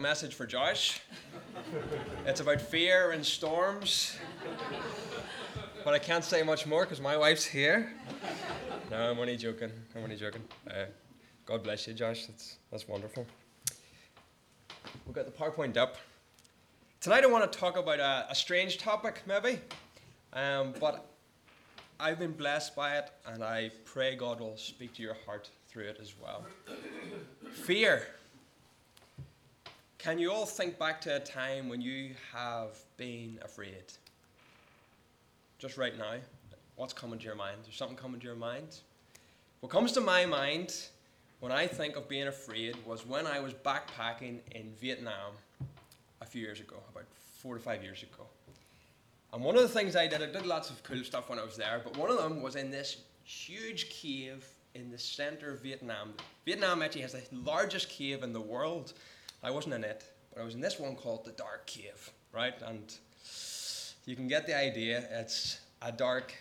message for Josh. it's about fear and storms. But I can't say much more because my wife's here. No, I'm only joking. I'm only joking. Uh, God bless you, Josh. That's, that's wonderful. We've got the PowerPoint up. Tonight I want to talk about a, a strange topic, maybe. Um, but I've been blessed by it, and I pray God will speak to your heart through it as well. Fear. Can you all think back to a time when you have been afraid? Just right now, what's coming to your mind? There's something coming to your mind? What comes to my mind when I think of being afraid was when I was backpacking in Vietnam a few years ago, about four to five years ago. And one of the things I did, I did lots of cool stuff when I was there, but one of them was in this huge cave in the center of Vietnam. Vietnam actually has the largest cave in the world. I wasn't in it, but I was in this one called the Dark Cave, right? And you can get the idea. It's a dark,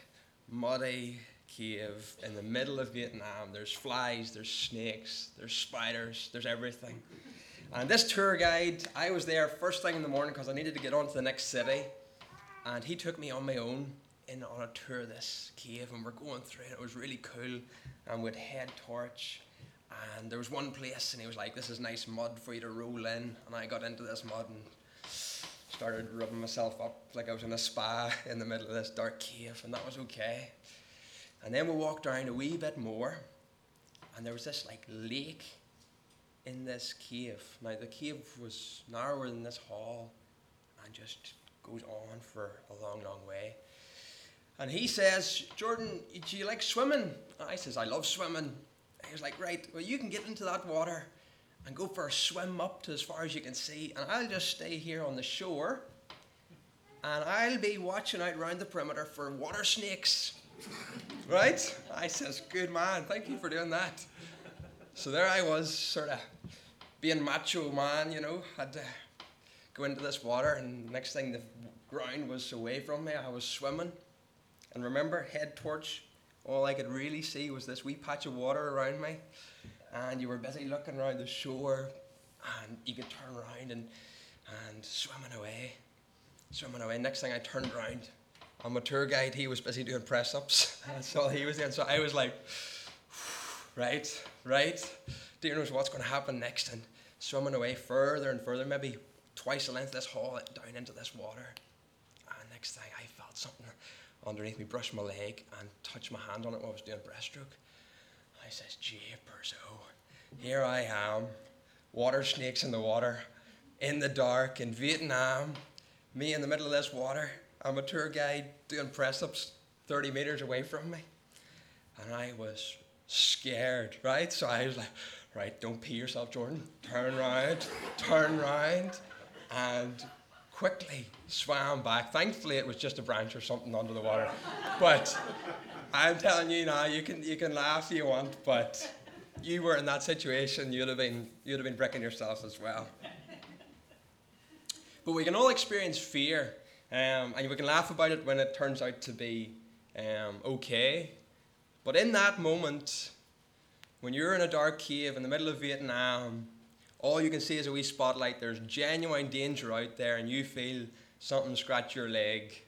muddy cave in the middle of Vietnam. There's flies, there's snakes, there's spiders, there's everything. And this tour guide, I was there first thing in the morning because I needed to get on to the next city. And he took me on my own in on a tour of this cave, and we're going through it. It was really cool, and with head torch and there was one place, and he was like, "This is nice mud for you to roll in." And I got into this mud and started rubbing myself up like I was in a spa in the middle of this dark cave, and that was okay. And then we walked around a wee bit more, and there was this like lake in this cave. Now the cave was narrower than this hall, and just goes on for a long, long way. And he says, Jordan, do you like swimming? I says, I love swimming. He was like, right, well, you can get into that water and go for a swim up to as far as you can see, and I'll just stay here on the shore and I'll be watching out around the perimeter for water snakes. right? I says, good man, thank you for doing that. So there I was, sort of being macho man, you know, had to go into this water, and next thing the ground was away from me, I was swimming. And remember, head torch all I could really see was this wee patch of water around me. And you were busy looking around the shore, and you could turn around and, and swimming away. Swimming away. Next thing I turned around, and my tour guide, he was busy doing press ups. That's all he was doing. So I was like, right, right. Do you know what's going to happen next? And swimming away further and further, maybe twice the length of this hall, down into this water. And next thing underneath me, brush my leg, and touch my hand on it while I was doing breaststroke. I says, Jeepers, oh, here I am, water snakes in the water, in the dark, in Vietnam, me in the middle of this water. I'm a tour guide doing press ups 30 meters away from me. And I was scared, right? So I was like, right, don't pee yourself, Jordan. Turn around, turn around, and quickly swam back. Thankfully, it was just a branch or something under the water. But I'm telling you now, you can, you can laugh if you want, but you were in that situation, you'd have been, you'd have been bricking yourself as well. But we can all experience fear, um, and we can laugh about it when it turns out to be um, okay. But in that moment, when you're in a dark cave in the middle of Vietnam, all you can see is a wee spotlight. There's genuine danger out there, and you feel something scratch your leg.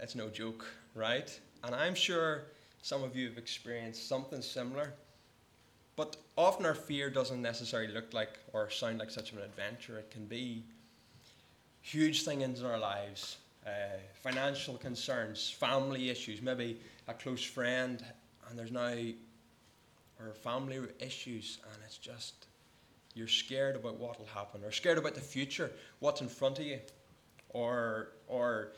It's no joke, right? And I'm sure some of you have experienced something similar. But often our fear doesn't necessarily look like or sound like such an adventure. It can be huge things in our lives uh, financial concerns, family issues, maybe a close friend, and there's now or family issues, and it's just you're scared about what will happen, or scared about the future, what's in front of you, or or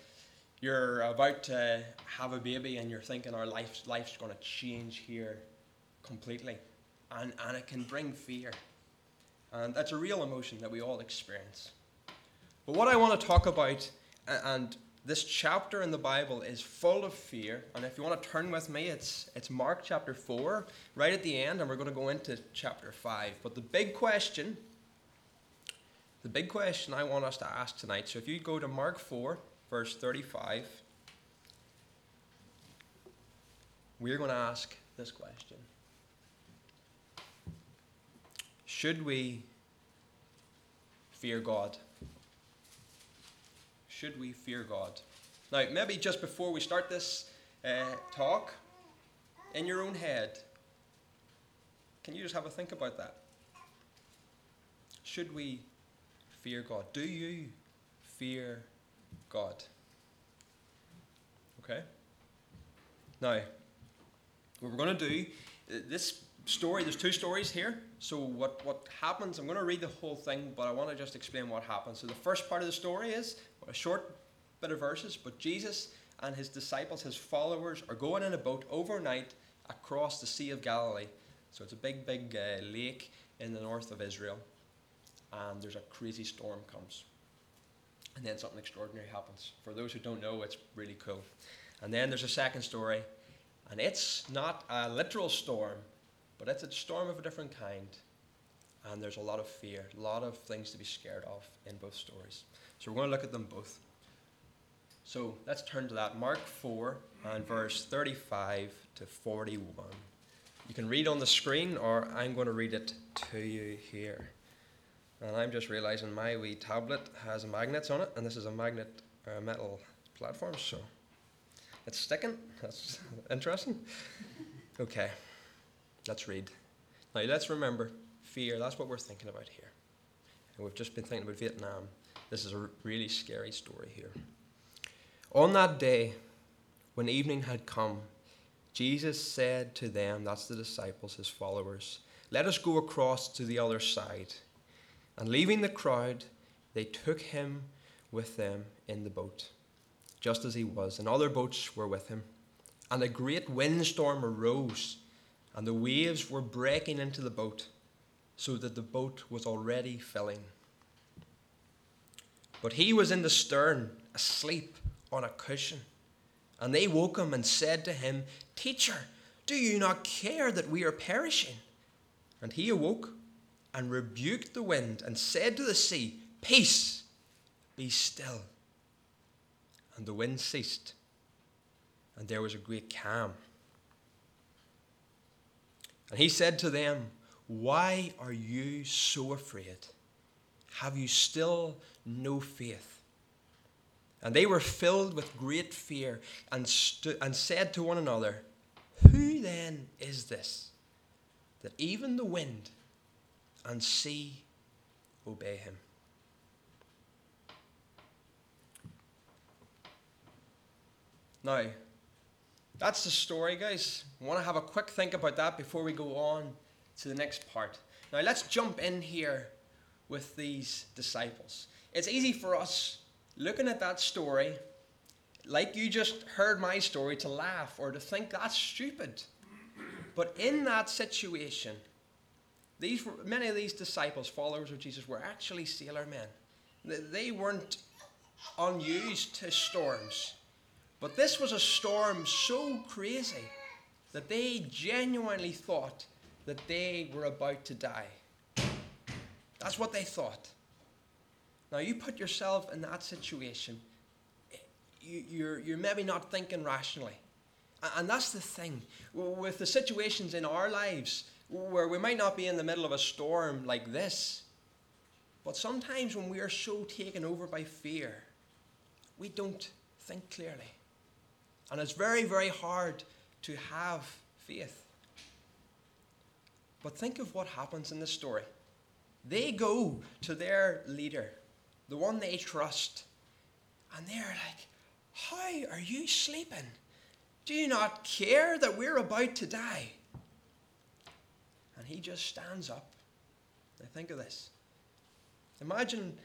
you're about to have a baby and you're thinking our life's life's going to change here completely, and and it can bring fear, and that's a real emotion that we all experience. But what I want to talk about, and this chapter in the Bible is full of fear. And if you want to turn with me, it's, it's Mark chapter 4, right at the end, and we're going to go into chapter 5. But the big question, the big question I want us to ask tonight, so if you go to Mark 4, verse 35, we're going to ask this question Should we fear God? Should we fear God? Now, maybe just before we start this uh, talk, in your own head, can you just have a think about that? Should we fear God? Do you fear God? Okay? Now, what we're going to do, this story, there's two stories here. So, what, what happens, I'm going to read the whole thing, but I want to just explain what happens. So, the first part of the story is a short bit of verses, but Jesus and his disciples, his followers, are going in a boat overnight across the Sea of Galilee. So, it's a big, big uh, lake in the north of Israel. And there's a crazy storm comes. And then something extraordinary happens. For those who don't know, it's really cool. And then there's a second story, and it's not a literal storm, but it's a storm of a different kind. And there's a lot of fear, a lot of things to be scared of in both stories. So we're going to look at them both. So let's turn to that. Mark 4 and verse 35 to 41. You can read on the screen, or I'm going to read it to you here. And I'm just realizing my wee tablet has magnets on it, and this is a magnet uh, metal platform, so it's sticking. That's interesting. Okay, let's read. Now, let's remember fear. That's what we're thinking about here. And we've just been thinking about Vietnam. This is a really scary story here. On that day, when evening had come, Jesus said to them, that's the disciples, his followers, Let us go across to the other side. And leaving the crowd, they took him with them in the boat, just as he was, and other boats were with him. And a great windstorm arose, and the waves were breaking into the boat, so that the boat was already filling. But he was in the stern, asleep on a cushion. And they woke him and said to him, Teacher, do you not care that we are perishing? And he awoke and rebuked the wind and said to the sea, Peace, be still. And the wind ceased, and there was a great calm. And he said to them, Why are you so afraid? Have you still no faith? And they were filled with great fear and, stu- and said to one another, Who then is this that even the wind and sea obey him? Now, that's the story, guys. I want to have a quick think about that before we go on to the next part. Now, let's jump in here with these disciples. It's easy for us looking at that story, like you just heard my story, to laugh or to think that's stupid. But in that situation, these many of these disciples, followers of Jesus, were actually sailor men. They weren't unused to storms. But this was a storm so crazy that they genuinely thought that they were about to die. That's what they thought. Now, you put yourself in that situation, you're, you're maybe not thinking rationally. And that's the thing. With the situations in our lives where we might not be in the middle of a storm like this, but sometimes when we are so taken over by fear, we don't think clearly. And it's very, very hard to have faith. But think of what happens in this story. They go to their leader, the one they trust, and they're like, How are you sleeping? Do you not care that we're about to die? And he just stands up. Now think of this. Imagine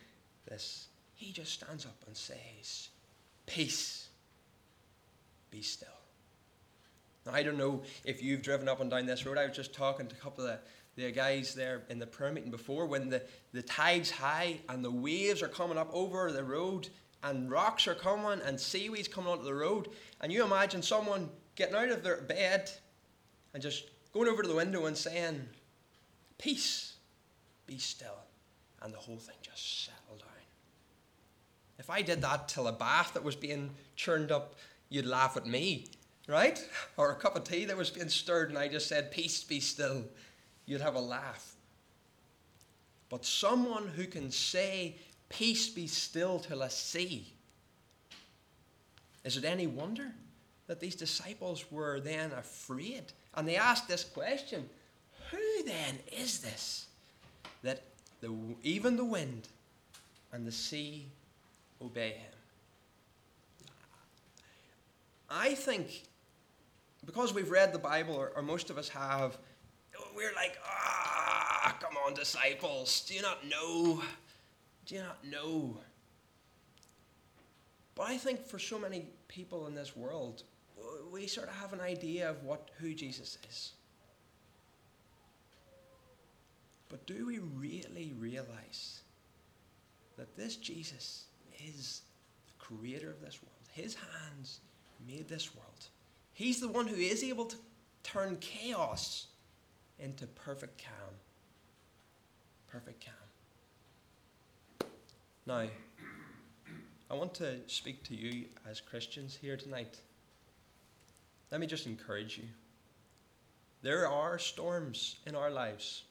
this. He just stands up and says, Peace, be still. Now, I don't know if you've driven up and down this road. I was just talking to a couple of the guys there in the prayer meeting before when the, the tide's high and the waves are coming up over the road and rocks are coming and seaweed's coming onto the road. And you imagine someone getting out of their bed and just going over to the window and saying, Peace, be still. And the whole thing just settled down. If I did that till a bath that was being churned up, you'd laugh at me, right? Or a cup of tea that was being stirred and I just said, Peace, be still you'd have a laugh. but someone who can say, Peace be still till I see. Is it any wonder that these disciples were then afraid? And they asked this question Who then is this that the, even the wind and the sea obey him? I think because we've read the Bible, or, or most of us have, we're like, ah, come on, disciples. Do you not know? Do you not know? But I think for so many people in this world, we sort of have an idea of what who Jesus is. But do we really realize that this Jesus is the creator of this world? His hands made this world. He's the one who is able to turn chaos into perfect calm. Perfect calm. Now, I want to speak to you as Christians here tonight. Let me just encourage you. There are storms in our lives.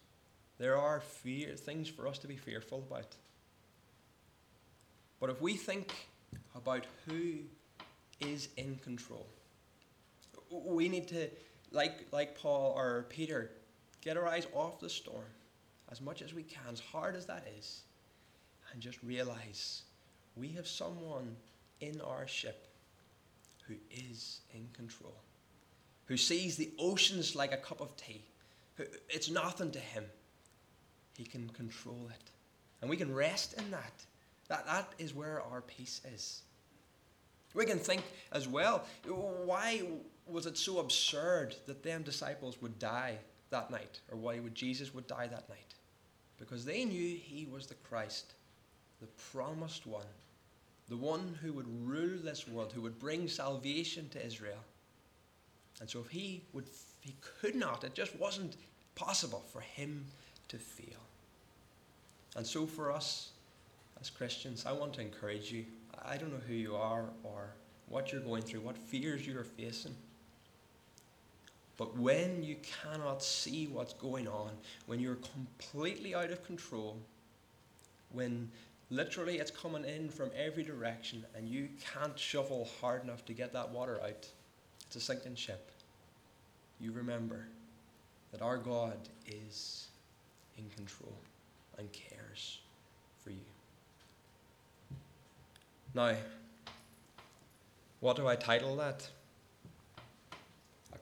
There are fear, things for us to be fearful about. But if we think about who is in control, we need to, like, like Paul or Peter, get our eyes off the storm as much as we can, as hard as that is, and just realize we have someone in our ship who is in control, who sees the oceans like a cup of tea. It's nothing to him. He can control it. And we can rest in that. That, that is where our peace is. We can think as well why was it so absurd that them disciples would die that night? Or why would Jesus would die that night? Because they knew he was the Christ, the promised one, the one who would rule this world, who would bring salvation to Israel. And so if he would he could not, it just wasn't possible for him to fail. And so for us as Christians, I want to encourage you. I don't know who you are or what you're going through, what fears you're facing. But when you cannot see what's going on, when you're completely out of control, when literally it's coming in from every direction and you can't shovel hard enough to get that water out, it's a sinking ship. You remember that our God is in control and cares for you. Now, what do I title that?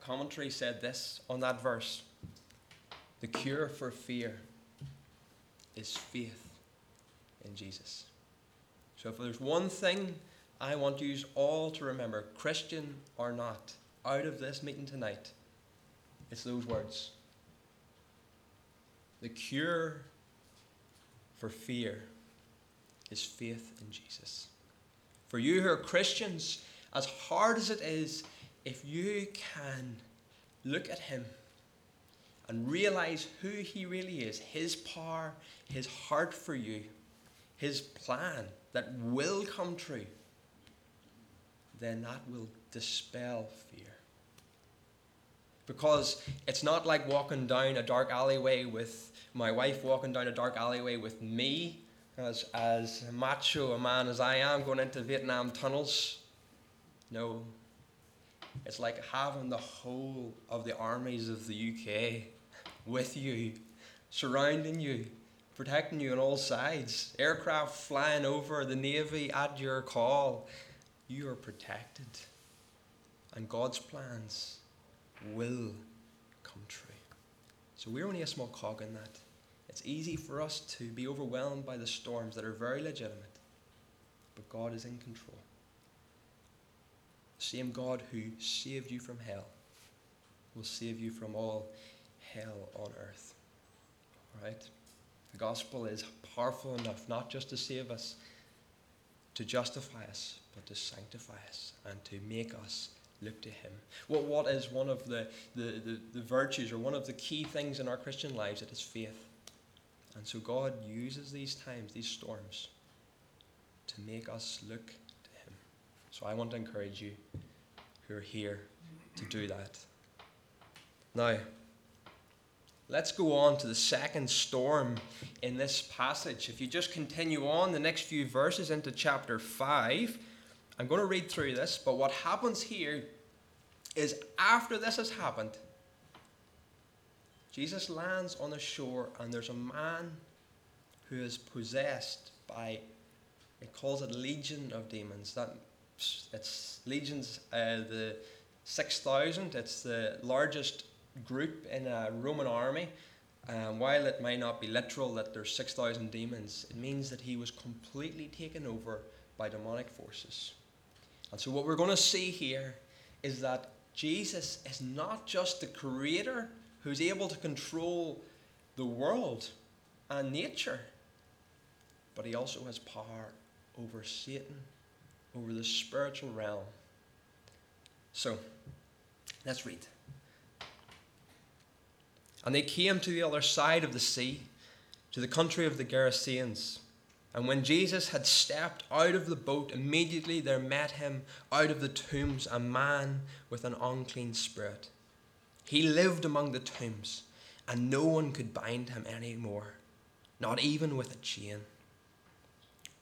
Commentary said this on that verse The cure for fear is faith in Jesus. So, if there's one thing I want you all to remember, Christian or not, out of this meeting tonight, it's those words. The cure for fear is faith in Jesus. For you who are Christians, as hard as it is if you can look at him and realize who he really is, his power, his heart for you, his plan that will come true, then that will dispel fear. Because it's not like walking down a dark alleyway with my wife walking down a dark alleyway with me, as, as macho a man as I am, going into Vietnam tunnels. No, it's like having the whole of the armies of the UK with you, surrounding you, protecting you on all sides. Aircraft flying over, the Navy at your call. You are protected. And God's plans will come true. So we're only a small cog in that. It's easy for us to be overwhelmed by the storms that are very legitimate, but God is in control same God who saved you from hell will save you from all hell on earth. All right? The gospel is powerful enough not just to save us, to justify us, but to sanctify us and to make us look to Him. What, what is one of the, the, the, the virtues or one of the key things in our Christian lives? It is faith. And so God uses these times, these storms, to make us look so I want to encourage you who are here to do that. Now, let's go on to the second storm in this passage. If you just continue on the next few verses into chapter 5, I'm going to read through this, but what happens here is after this has happened, Jesus lands on the shore and there's a man who is possessed by, it calls it a legion of demons. That it's legions, uh, the 6,000. It's the largest group in a Roman army. Um, while it may not be literal that there's 6,000 demons, it means that he was completely taken over by demonic forces. And so, what we're going to see here is that Jesus is not just the creator who's able to control the world and nature, but he also has power over Satan, over the spiritual realm. So, let's read. And they came to the other side of the sea, to the country of the Gerasenes. And when Jesus had stepped out of the boat, immediately there met him out of the tombs a man with an unclean spirit. He lived among the tombs, and no one could bind him any more, not even with a chain.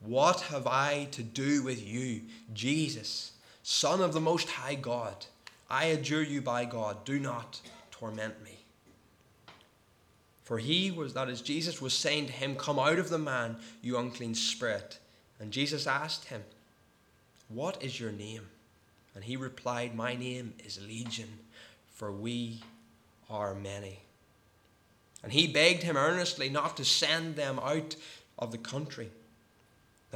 What have I to do with you, Jesus, Son of the Most High God? I adjure you by God, do not torment me. For he was, that is, Jesus was saying to him, Come out of the man, you unclean spirit. And Jesus asked him, What is your name? And he replied, My name is Legion, for we are many. And he begged him earnestly not to send them out of the country.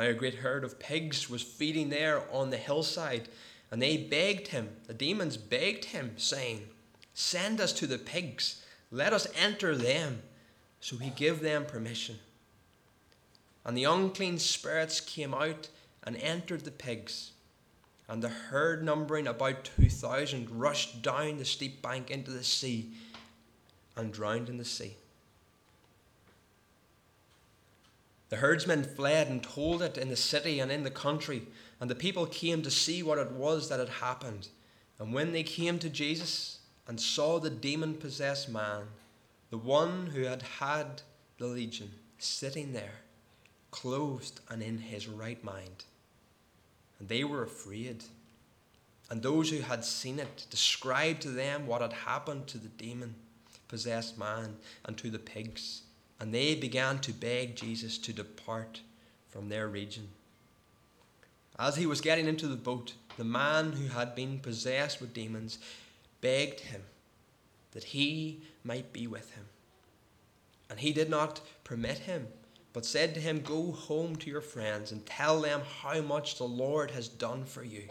A great herd of pigs was feeding there on the hillside, and they begged him, the demons begged him, saying, Send us to the pigs let us enter them. So he gave them permission. And the unclean spirits came out and entered the pigs. And the herd, numbering about 2,000, rushed down the steep bank into the sea and drowned in the sea. The herdsmen fled and told it in the city and in the country, and the people came to see what it was that had happened. And when they came to Jesus, and saw the demon possessed man, the one who had had the legion, sitting there, clothed and in his right mind. And they were afraid. And those who had seen it described to them what had happened to the demon possessed man and to the pigs. And they began to beg Jesus to depart from their region. As he was getting into the boat, the man who had been possessed with demons begged him that he might be with him. And he did not permit him, but said to him, Go home to your friends and tell them how much the Lord has done for you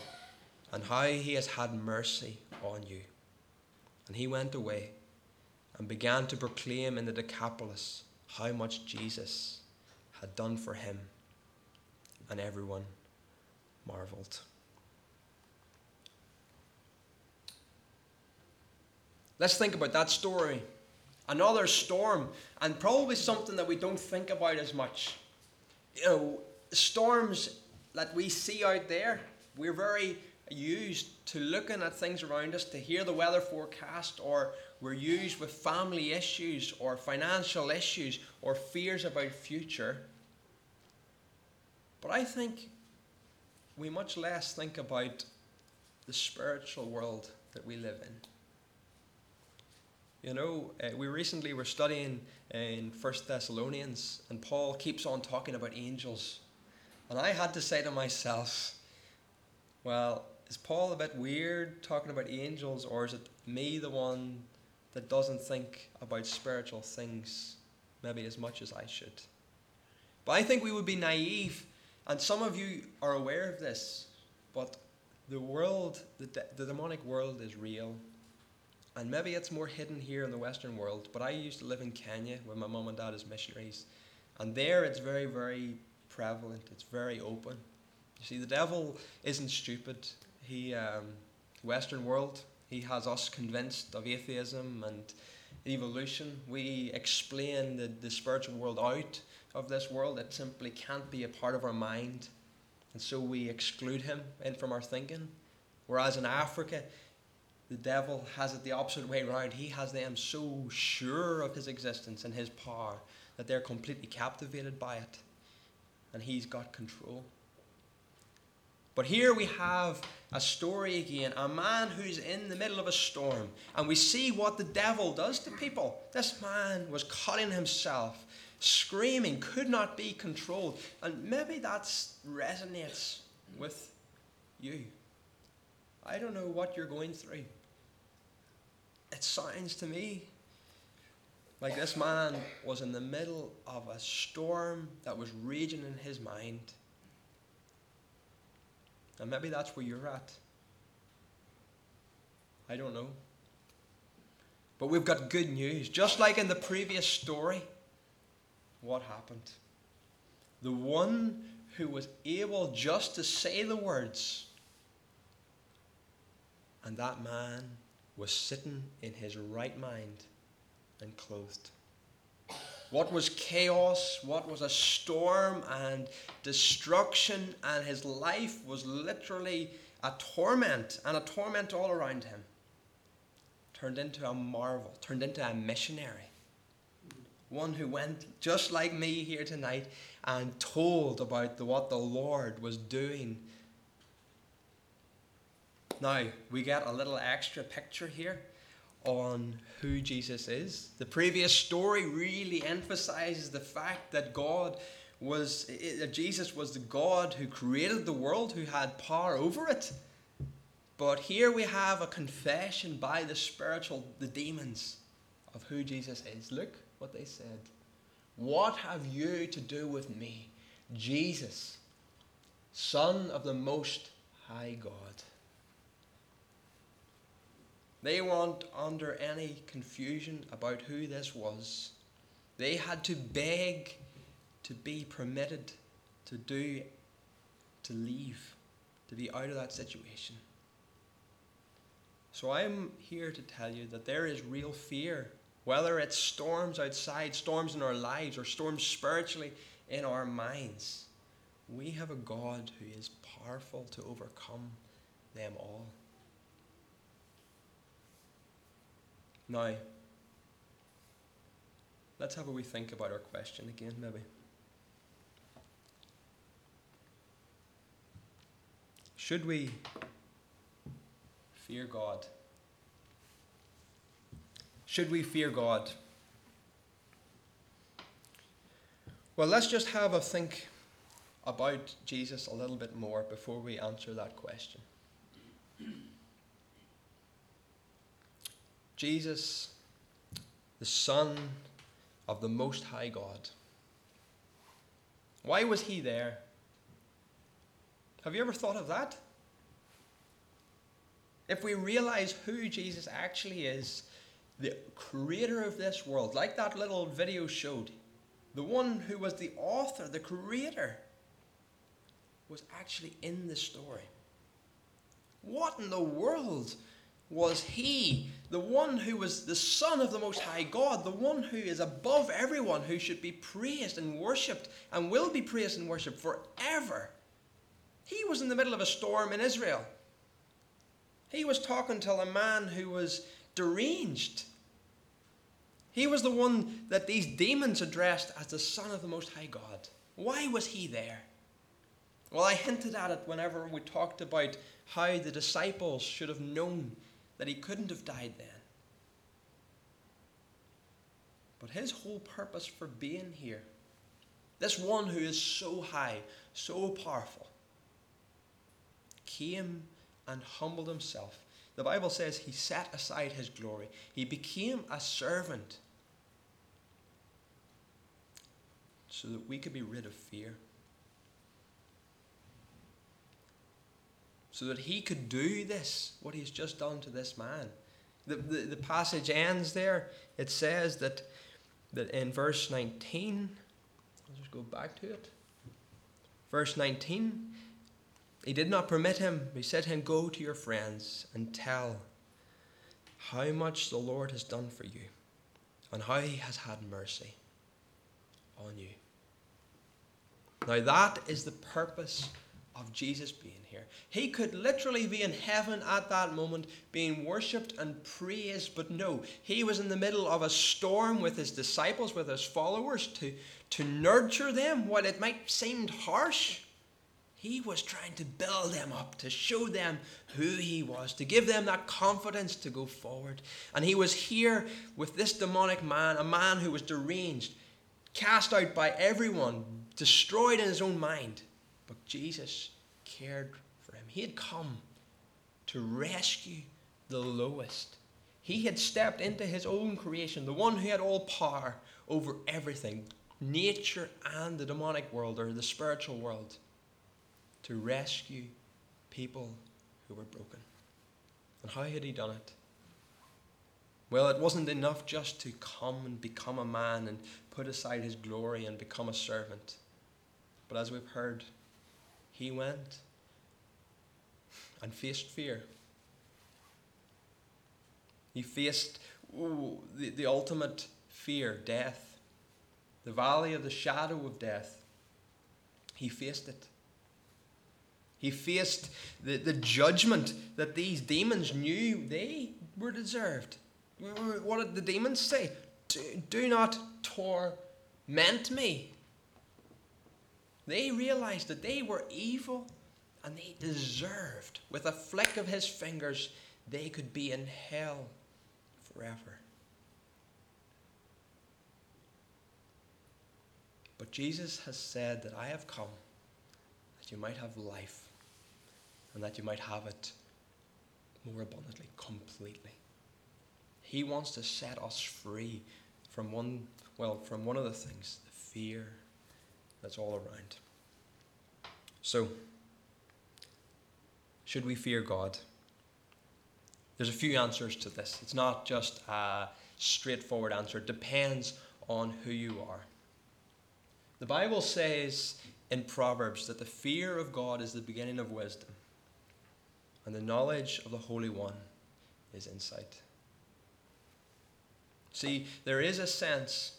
and how he has had mercy on you. And he went away and began to proclaim in the Decapolis how much Jesus had done for him. And everyone marveled. Let's think about that story. Another storm, and probably something that we don't think about as much. You know, storms that we see out there, we're very used to looking at things around us, to hear the weather forecast, or we're used with family issues, or financial issues, or fears about future. But I think we much less think about the spiritual world that we live in. You know, uh, we recently were studying in First Thessalonians, and Paul keeps on talking about angels. And I had to say to myself, well, is Paul a bit weird talking about angels, or is it me, the one that doesn't think about spiritual things maybe as much as I should? But I think we would be naive, and some of you are aware of this, but the world, the, de- the demonic world is real and maybe it's more hidden here in the Western world, but I used to live in Kenya with my mum and dad as missionaries. And there it's very, very prevalent, it's very open. You see, the devil isn't stupid. He, um, Western world, he has us convinced of atheism and evolution. We explain the, the spiritual world out of this world. It simply can't be a part of our mind. And so we exclude him in from our thinking. Whereas in Africa, the devil has it the opposite way around. He has them so sure of his existence and his power that they're completely captivated by it. And he's got control. But here we have a story again a man who's in the middle of a storm. And we see what the devil does to people. This man was cutting himself, screaming, could not be controlled. And maybe that resonates with you. I don't know what you're going through. It sounds to me like this man was in the middle of a storm that was raging in his mind. And maybe that's where you're at. I don't know. But we've got good news. Just like in the previous story, what happened? The one who was able just to say the words, and that man was sitting in his right mind and clothed. What was chaos, what was a storm and destruction, and his life was literally a torment and a torment all around him. Turned into a marvel, turned into a missionary. One who went just like me here tonight and told about the, what the Lord was doing. Now, we get a little extra picture here on who Jesus is. The previous story really emphasizes the fact that God was, that Jesus was the God who created the world, who had power over it. But here we have a confession by the spiritual, the demons, of who Jesus is. Look what they said. What have you to do with me, Jesus, Son of the Most High God? They weren't under any confusion about who this was. They had to beg to be permitted to do, to leave, to be out of that situation. So I'm here to tell you that there is real fear, whether it's storms outside, storms in our lives, or storms spiritually in our minds. We have a God who is powerful to overcome them all. Now, let's have a wee think about our question again, maybe. Should we fear God? Should we fear God? Well, let's just have a think about Jesus a little bit more before we answer that question. Jesus, the Son of the Most High God. Why was he there? Have you ever thought of that? If we realize who Jesus actually is, the creator of this world, like that little video showed, the one who was the author, the creator, was actually in the story. What in the world was he, the one who was the Son of the Most High God, the one who is above everyone, who should be praised and worshipped and will be praised and worshipped forever. He was in the middle of a storm in Israel. He was talking to a man who was deranged. He was the one that these demons addressed as the Son of the Most High God. Why was he there? Well, I hinted at it whenever we talked about how the disciples should have known that he couldn't have died then. But his whole purpose for being here, this one who is so high, so powerful, came and humbled himself. The Bible says he set aside his glory, he became a servant so that we could be rid of fear. So that he could do this, what he's just done to this man. The, the, the passage ends there. It says that, that in verse 19, I'll just go back to it. Verse 19, he did not permit him, he said to him, Go to your friends and tell how much the Lord has done for you and how he has had mercy on you. Now, that is the purpose of Jesus being here. He could literally be in heaven at that moment, being worshipped and praised, but no, he was in the middle of a storm with his disciples, with his followers, to, to nurture them while it might seem harsh. He was trying to build them up, to show them who he was, to give them that confidence to go forward. And he was here with this demonic man, a man who was deranged, cast out by everyone, destroyed in his own mind. But Jesus cared for him. He had come to rescue the lowest. He had stepped into his own creation, the one who had all power over everything, nature and the demonic world or the spiritual world to rescue people who were broken. And how had he done it? Well, it wasn't enough just to come and become a man and put aside his glory and become a servant. But as we've heard, he went and faced fear. He faced ooh, the, the ultimate fear, death, the valley of the shadow of death. He faced it. He faced the, the judgment that these demons knew they were deserved. What did the demons say? Do, do not torment me. They realized that they were evil and they deserved, with a flick of his fingers, they could be in hell forever. But Jesus has said that I have come that you might have life and that you might have it more abundantly, completely. He wants to set us free from one, well, from one of the things, the fear that's all around. So, should we fear God? There's a few answers to this. It's not just a straightforward answer, it depends on who you are. The Bible says in Proverbs that the fear of God is the beginning of wisdom and the knowledge of the Holy One is insight. See, there is a sense,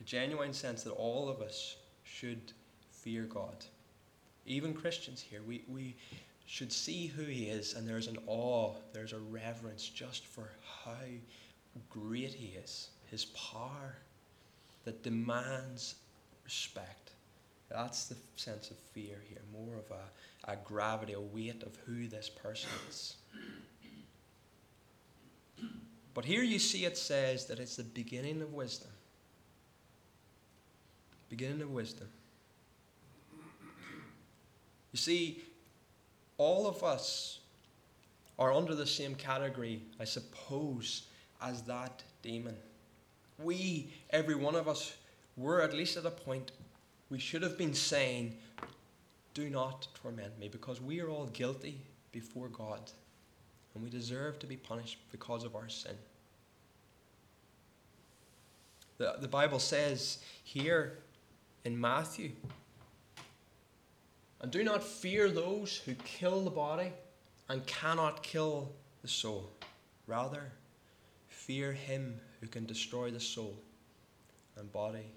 a genuine sense, that all of us should fear God. Even Christians here, we, we should see who He is, and there's an awe, there's a reverence just for how great He is, His power that demands respect. That's the sense of fear here, more of a a gravity, a weight of who this person is. But here you see it says that it's the beginning of wisdom. Beginning of wisdom. You see, all of us are under the same category, I suppose, as that demon. We, every one of us, were at least at a point we should have been saying, do not torment me, because we are all guilty before God, and we deserve to be punished because of our sin. The, the Bible says here in Matthew, and do not fear those who kill the body and cannot kill the soul. Rather, fear him who can destroy the soul and body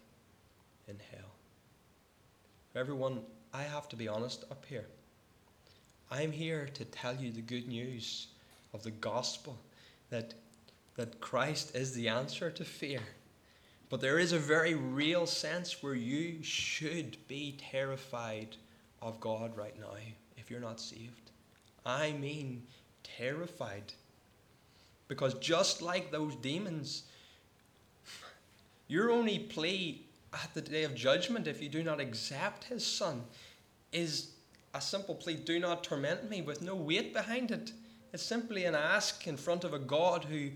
in hell. Everyone I have to be honest up here. I'm here to tell you the good news of the gospel that, that Christ is the answer to fear. But there is a very real sense where you should be terrified of God right now if you're not saved. I mean, terrified. Because just like those demons, your only plea at the day of judgment if you do not accept his son is a simple plea do not torment me with no weight behind it. It's simply an ask in front of a God who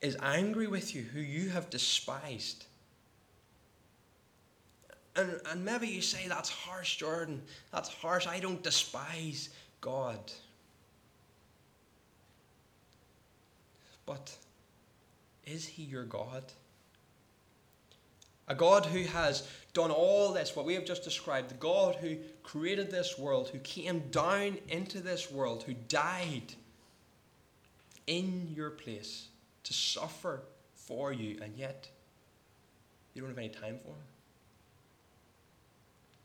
is angry with you, who you have despised. And, and maybe you say, that's harsh, Jordan. That's harsh. I don't despise God. But is he your God? A God who has done all this, what we have just described, the God who created this world, who came down into this world, who died in your place to suffer for you, and yet you don't have any time for him.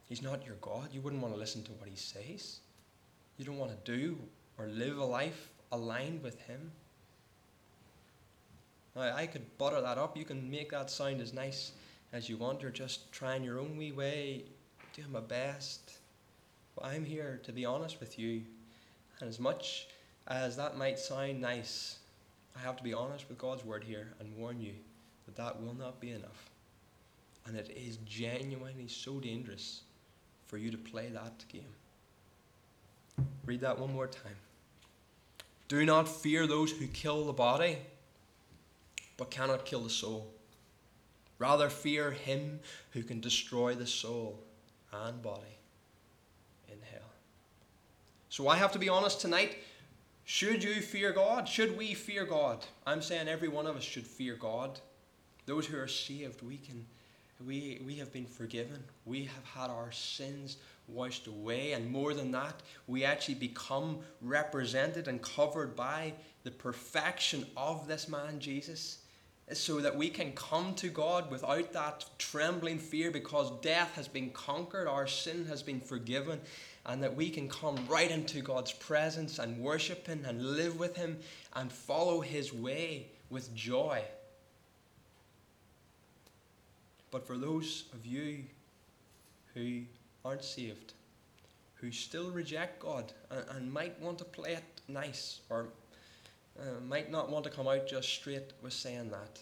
He's not your God. You wouldn't want to listen to what he says. You don't want to do or live a life aligned with him. Now, I could butter that up. You can make that sound as nice as you want, or just trying your own wee way, doing my best. But I'm here to be honest with you. And as much as that might sound nice, I have to be honest with God's word here and warn you that that will not be enough. And it is genuinely so dangerous for you to play that game. Read that one more time. Do not fear those who kill the body, but cannot kill the soul. Rather, fear him who can destroy the soul and body in hell. So I have to be honest tonight. Should you fear God? Should we fear God? I'm saying every one of us should fear God. Those who are saved, we can we, we have been forgiven. We have had our sins washed away. And more than that, we actually become represented and covered by the perfection of this man, Jesus, so that we can come to God without that trembling fear because death has been conquered, our sin has been forgiven, and that we can come right into God's presence and worship Him and live with Him and follow His way with joy. But for those of you who aren't saved, who still reject God and, and might want to play it nice or uh, might not want to come out just straight with saying that,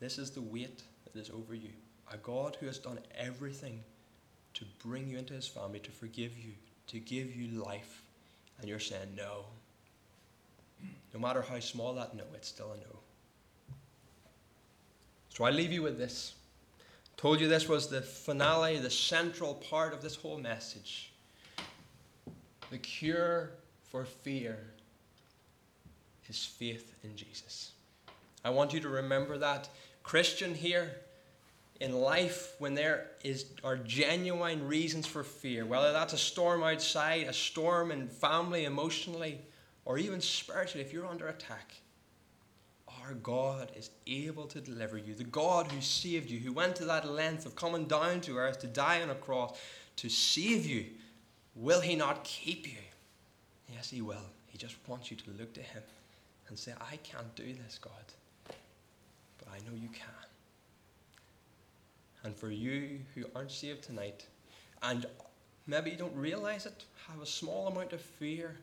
this is the weight that is over you. A God who has done everything to bring you into his family, to forgive you, to give you life, and you're saying no. No matter how small that no, it's still a no. So I leave you with this. Told you this was the finale, the central part of this whole message. The cure for fear is faith in Jesus. I want you to remember that. Christian here, in life, when there is, are genuine reasons for fear, whether that's a storm outside, a storm in family, emotionally, or even spiritually, if you're under attack, our God is able to deliver you. The God who saved you, who went to that length of coming down to earth to die on a cross to save you, will He not keep you? Yes, He will. He just wants you to look to Him and say, I can't do this, God, but I know you can. And for you who aren't saved tonight, and maybe you don't realize it, have a small amount of fear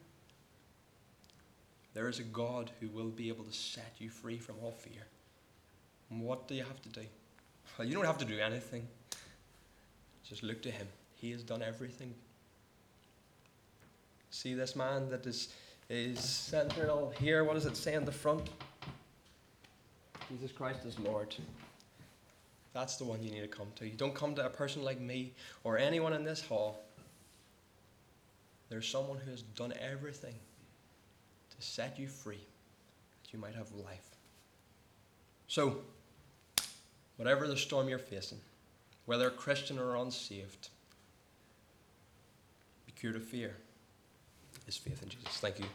there is a God who will be able to set you free from all fear. And what do you have to do? Well, you don't have to do anything. Just look to Him. He has done everything. See this man that is, is central here. What does it say on the front? Jesus Christ is Lord. That's the one you need to come to. You don't come to a person like me or anyone in this hall. There's someone who has done everything to set you free, that you might have life. So, whatever the storm you're facing, whether Christian or unsaved, the cure to fear is faith in Jesus. Thank you.